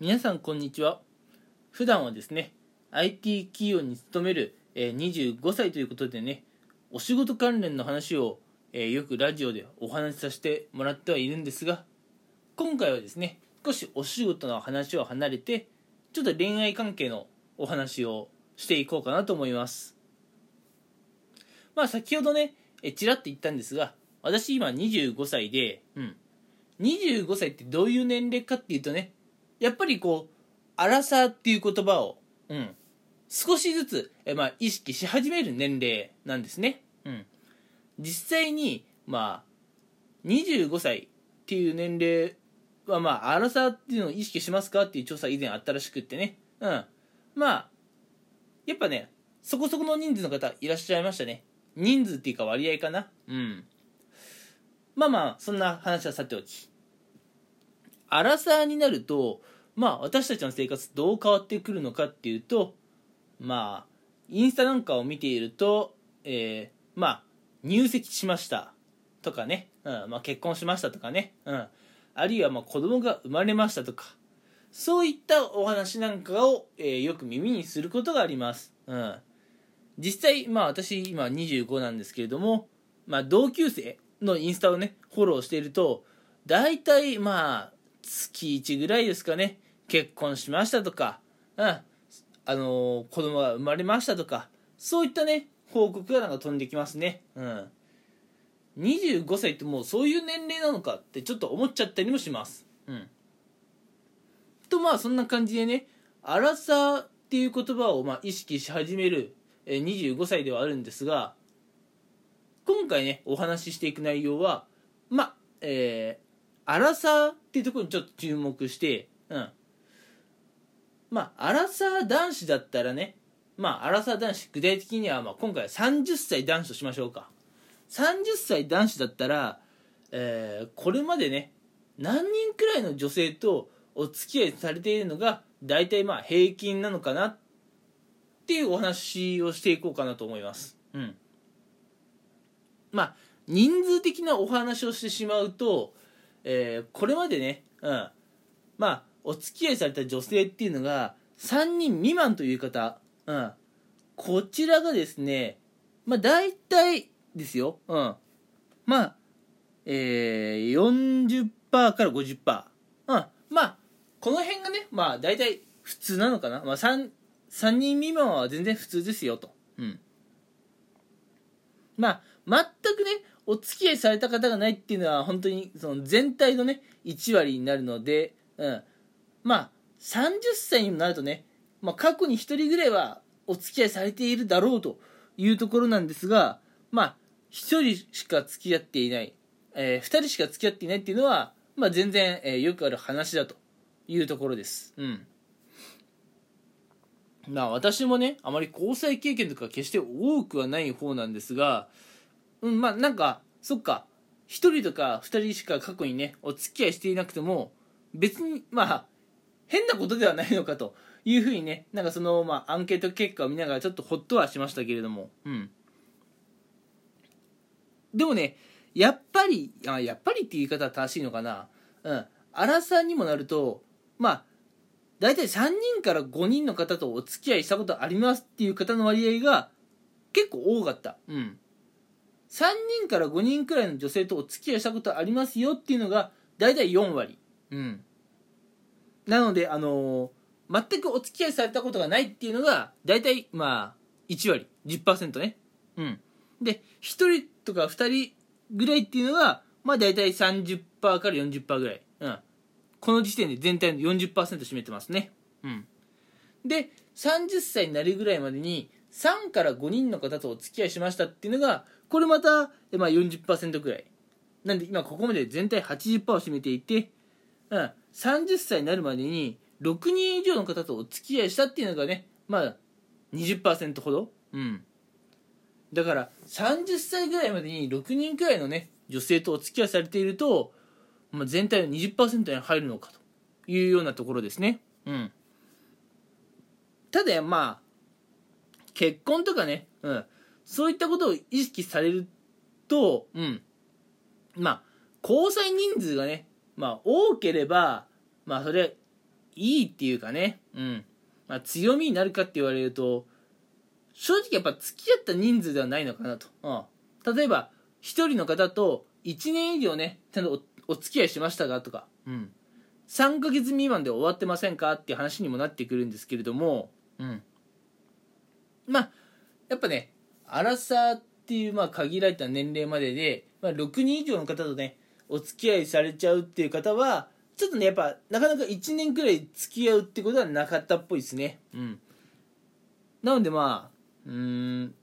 皆さんこんにちは。普段はですね IT 企業に勤める、えー25歳ということでねお仕事関連の話を、えーよくラジオでお話しさせてもらってはいるんですが今回はですね少しお仕事の話を離れてちょっと恋愛関係のお話をしていこうかなと思います。まあ先ほどねえちらっと言ったんですが私今25歳でうん。25歳ってどういう年齢かっていうとねやっぱりこう「アラサー」っていう言葉を、うん、少しずつえ、まあ、意識し始める年齢なんですね、うん、実際にまあ25歳っていう年齢はまあアラサーっていうのを意識しますかっていう調査以前あったらしくってね。うん。まあやっぱねそこそこの人数の方いらっしゃいましたね。人数っていうか割合かな。うん。まあまあそんな話はさておきアラサーになるとまあ私たちの生活どう変わってくるのかっていうとまあインスタなんかを見ていると、えー、まあ入籍しましたとかね、うんまあ、結婚しましたとかね、うん、あるいはまあ子供が生まれましたとか。そういったお話なんかを、えーよく耳にすることがあります、うん、実際まあ私今25なんですけれども、まあ、同級生のインスタをねフォローしていると大体まあ月1ぐらいですかね。結婚しましたとか、うん、あのー子供が生まれましたとかそういったね報告がなんか飛んできますね。うん。25歳ってもうそういう年齢なのかってちょっと思っちゃったりもします。うん。とまあそんな感じでね「アラサー」っていう言葉をまあ意識し始める25歳ではあるんですが今回ねお話ししていく内容はまあえアラサーっていうところにちょっと注目してうん。まあアラサー男子だったらねまあアラサー男子具体的にはまあ今回は30歳男子としましょうか。30歳男子だったら、えーこれまでね何人くらいの女性とお付き合いされているのが大体まあ平均なのかなっていうお話をしていこうかなと思います。うん。まあ人数的なお話をしてしまうと、えーこれまでね、うん、まあお付き合いされた女性っていうのが3人未満という方、うん、こちらがですねまあ大体ですよ、うん、まあえー、40%から50%、うん、まあこの辺がねまあ大体普通なのかな、まあ、3, 3人未満は全然普通ですよと、うん、まあ全くねお付き合いされた方がないっていうのは本当にその全体のね1割になるので、うん、まあ30歳になるとね、まあ、過去に1人ぐらいはお付き合いされているだろうというところなんですがまあ1人しか付き合っていない、え2人しか付き合っていないっていうのは、まあ、全然、えーよくある話だというところです。うん。まあ私もねあまり交際経験とか決して多くはない方なんですがうんまあなんかそっか。1人とか2人しか過去にねお付き合いしていなくても別にまあ変なことではないのかというふうにねなんかその、まあ、アンケート結果を見ながらちょっとホッとはしましたけれども。うん。でもねやっぱりあやっぱりっていう言い方は正しいのかな。うん。荒さんにもなるとまあ大体3人から5人の方とお付き合いしたことありますっていう方の割合が結構多かった。うん。3人から5人くらいの女性とお付き合いしたことありますよっていうのが大体4割。うん。なのであのー全くお付き合いされたことがないっていうのが大体まあ1割。10%ね。うん。で1人とか2人ぐらいっていうのがまあ大体30%から40%ぐらい。うん。この時点で全体の40%占めてますね。うん。で30歳になるぐらいまでに3から5人の方とお付き合いしましたっていうのがこれまた、まあ、40%ぐらい。なんで今ここまで全体80%を占めていて、うん、30歳になるまでに6人以上の方とお付き合いしたっていうのがねまあ20%ほど。うん。だから30歳ぐらいまでに6人くらいのね女性とお付き合いされていると、まあ、全体の20%に入るのかというようなところですね。うん。ただまあ結婚とかね、うん、そういったことを意識されると、うん、まあ交際人数がね、まあ、多ければまあそれいいっていうかね、うん。まあ、強みになるかって言われると正直やっぱ付き合った人数ではないのかなと、うん、例えば1人の方と1年以上ねちゃんとおお付き合いしましたがとか、うん、3ヶ月未満で終わってませんかっていう話にもなってくるんですけれども、うん、まあやっぱねアラサーっていうまあ限られた年齢までで、まあ、6人以上の方とねお付き合いされちゃうっていう方はちょっとねやっぱなかなか1年くらい付き合うってことはなかったっぽいですね。うん。なのでまあうーん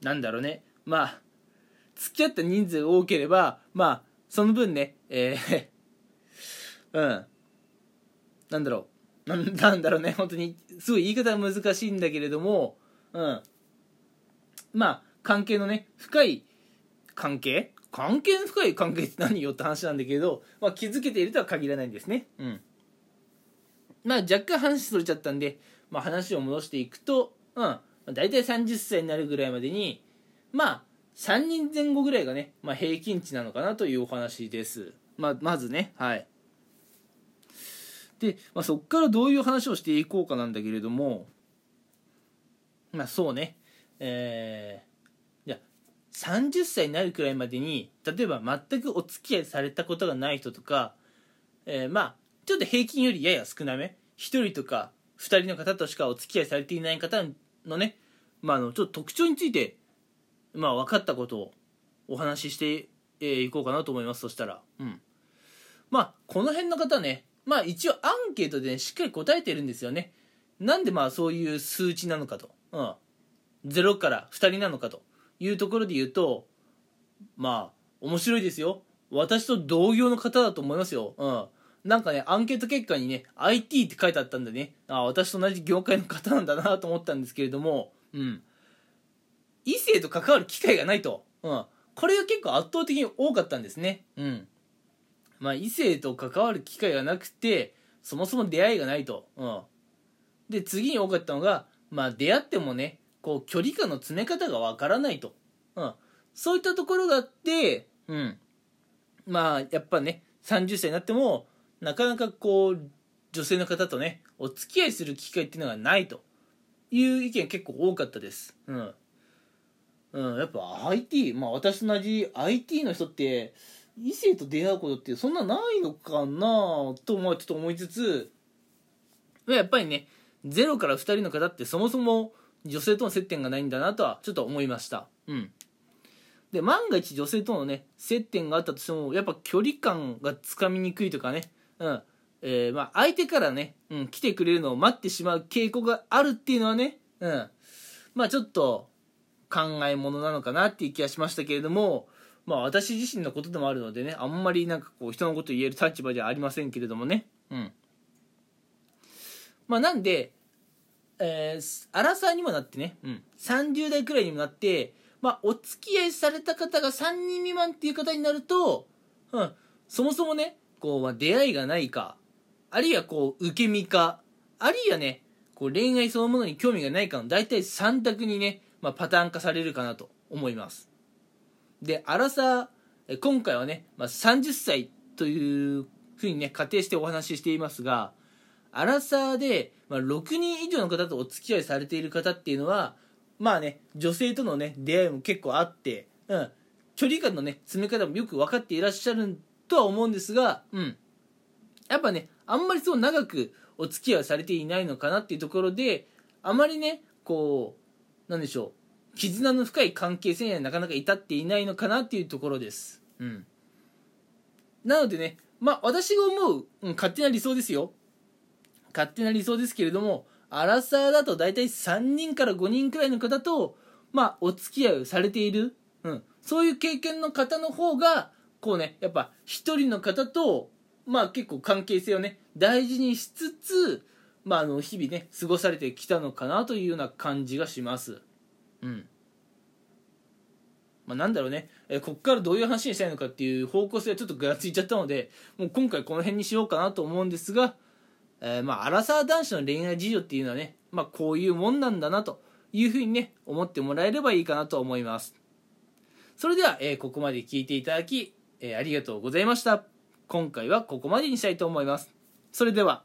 なんだろうね。まあ付き合った人数多ければまあその分ねえー うん。なんだろう。な なんだろうね。本当にすごい言い方は難しいんだけれどもうん。まあ関係のね深い関係？関係の深い関係って何よって話なんだけど、まあ、気づけているとは限らないんですね。うん。まあ若干話それちゃったんで、まあ、話を戻していくとうん。大体30歳になるぐらいまでにまあ3人前後ぐらいがね、まあ、平均値なのかなというお話です。まあ、まずねはい。で、まあ、そっからどういう話をしていこうかなんだけれどもまあそうね。えー、じゃ30歳になるくらいまでに例えば全くお付き合いされたことがない人とか、えー、まあちょっと平均よりやや少なめ1人とか2人の方としかお付き合いされていない方のね、まあ、あのちょっと特徴について、まあ、分かったことをお話ししてい、えー、こうかなと思いますそしたら。うん。まあこの辺の方ねまあ一応アンケートで、ね、しっかり答えてるんですよね。なんでまあそういう数値なのかと、うん、0から2人なのかというところで言うとまあ面白いですよ。私と同業の方だと思いますよ。うん。なんかねアンケート結果にね IT って書いてあったんでね。あ私と同じ業界の方なんだなと思ったんですけれどもうん。異性と関わる機会がないと、うん、これが結構圧倒的に多かったんですね。うん。まあ異性と関わる機会がなくてそもそも出会いがないと、うん、で次に多かったのがまあ出会ってもねこう距離感の詰め方がわからないと、うん、そういったところがあって、うん、まあやっぱね30歳になってもなかなかこう女性の方とねお付き合いする機会っていうのがないと。いう意見結構多かったです。うん。うん、やっぱ IT まあ私と同じ IT の人って異性と出会うことってそんなないのかなとまあちょっと思いつつやっぱりね0から2人の方ってそもそも女性との接点がないんだなとはちょっと思いました。うん。で万が一女性とのね接点があったとしてもやっぱ距離感がつかみにくいとかね。うん。えー、まあ相手からね、うん、来てくれるのを待ってしまう傾向があるっていうのはねうん。まあちょっと考えものなのかなっていう気がしましたけれどもまあ私自身のことでもあるのでねあんまりなんかこう人のこと言える立場ではありませんけれどもね。うん。まあなんでえー、アラサーにもなってね、うん、30代くらいにもなって、まあ、お付き合いされた方が3人未満っていう方になると、うん、そもそもね、こう、まあ、出会いがないか、あるいはこう、受け身か、あるいはね、こう、恋愛そのものに興味がないかの、大体3択にね、まあ、パターン化されるかなと思います。で、アラサー、今回はね、まあ、30歳というふうにね、仮定してお話ししていますが、アラサーで、まあ、6人以上の方とお付き合いされている方っていうのはまあね女性とのね出会いも結構あって、うん、距離感のね詰め方もよく分かっていらっしゃるとは思うんですが、うん、やっぱねあんまりそう長くお付き合いされていないのかなっていうところであまりねこうなんでしょう絆の深い関係性にはなかなか至っていないのかなっていうところです。うん、なのでねまあ私が思う、うん、勝手な理想ですよ勝手な理想ですけれどもアラサーだと大体3人から5人くらいの方と、まあ、お付き合いをされている、うん、そういう経験の方の方がこうねやっぱ1人の方と、まあ、結構関係性をね大事にしつつ、まあ、あの日々ね過ごされてきたのかなというような感じがします。うん。まあ、なんだろうね、えー、こっからどういう話にしたいのかっていう方向性はちょっとぐらついちゃったのでもう今回この辺にしようかなと思うんですが、えー、まあ、アラサー男子の恋愛事情っていうのはね、まあ、こういうもんなんだなというふうにね、思ってもらえればいいかなと思います。それでは、えー、ここまで聞いていただき、えー、ありがとうございました。今回はここまでにしたいと思います。それでは。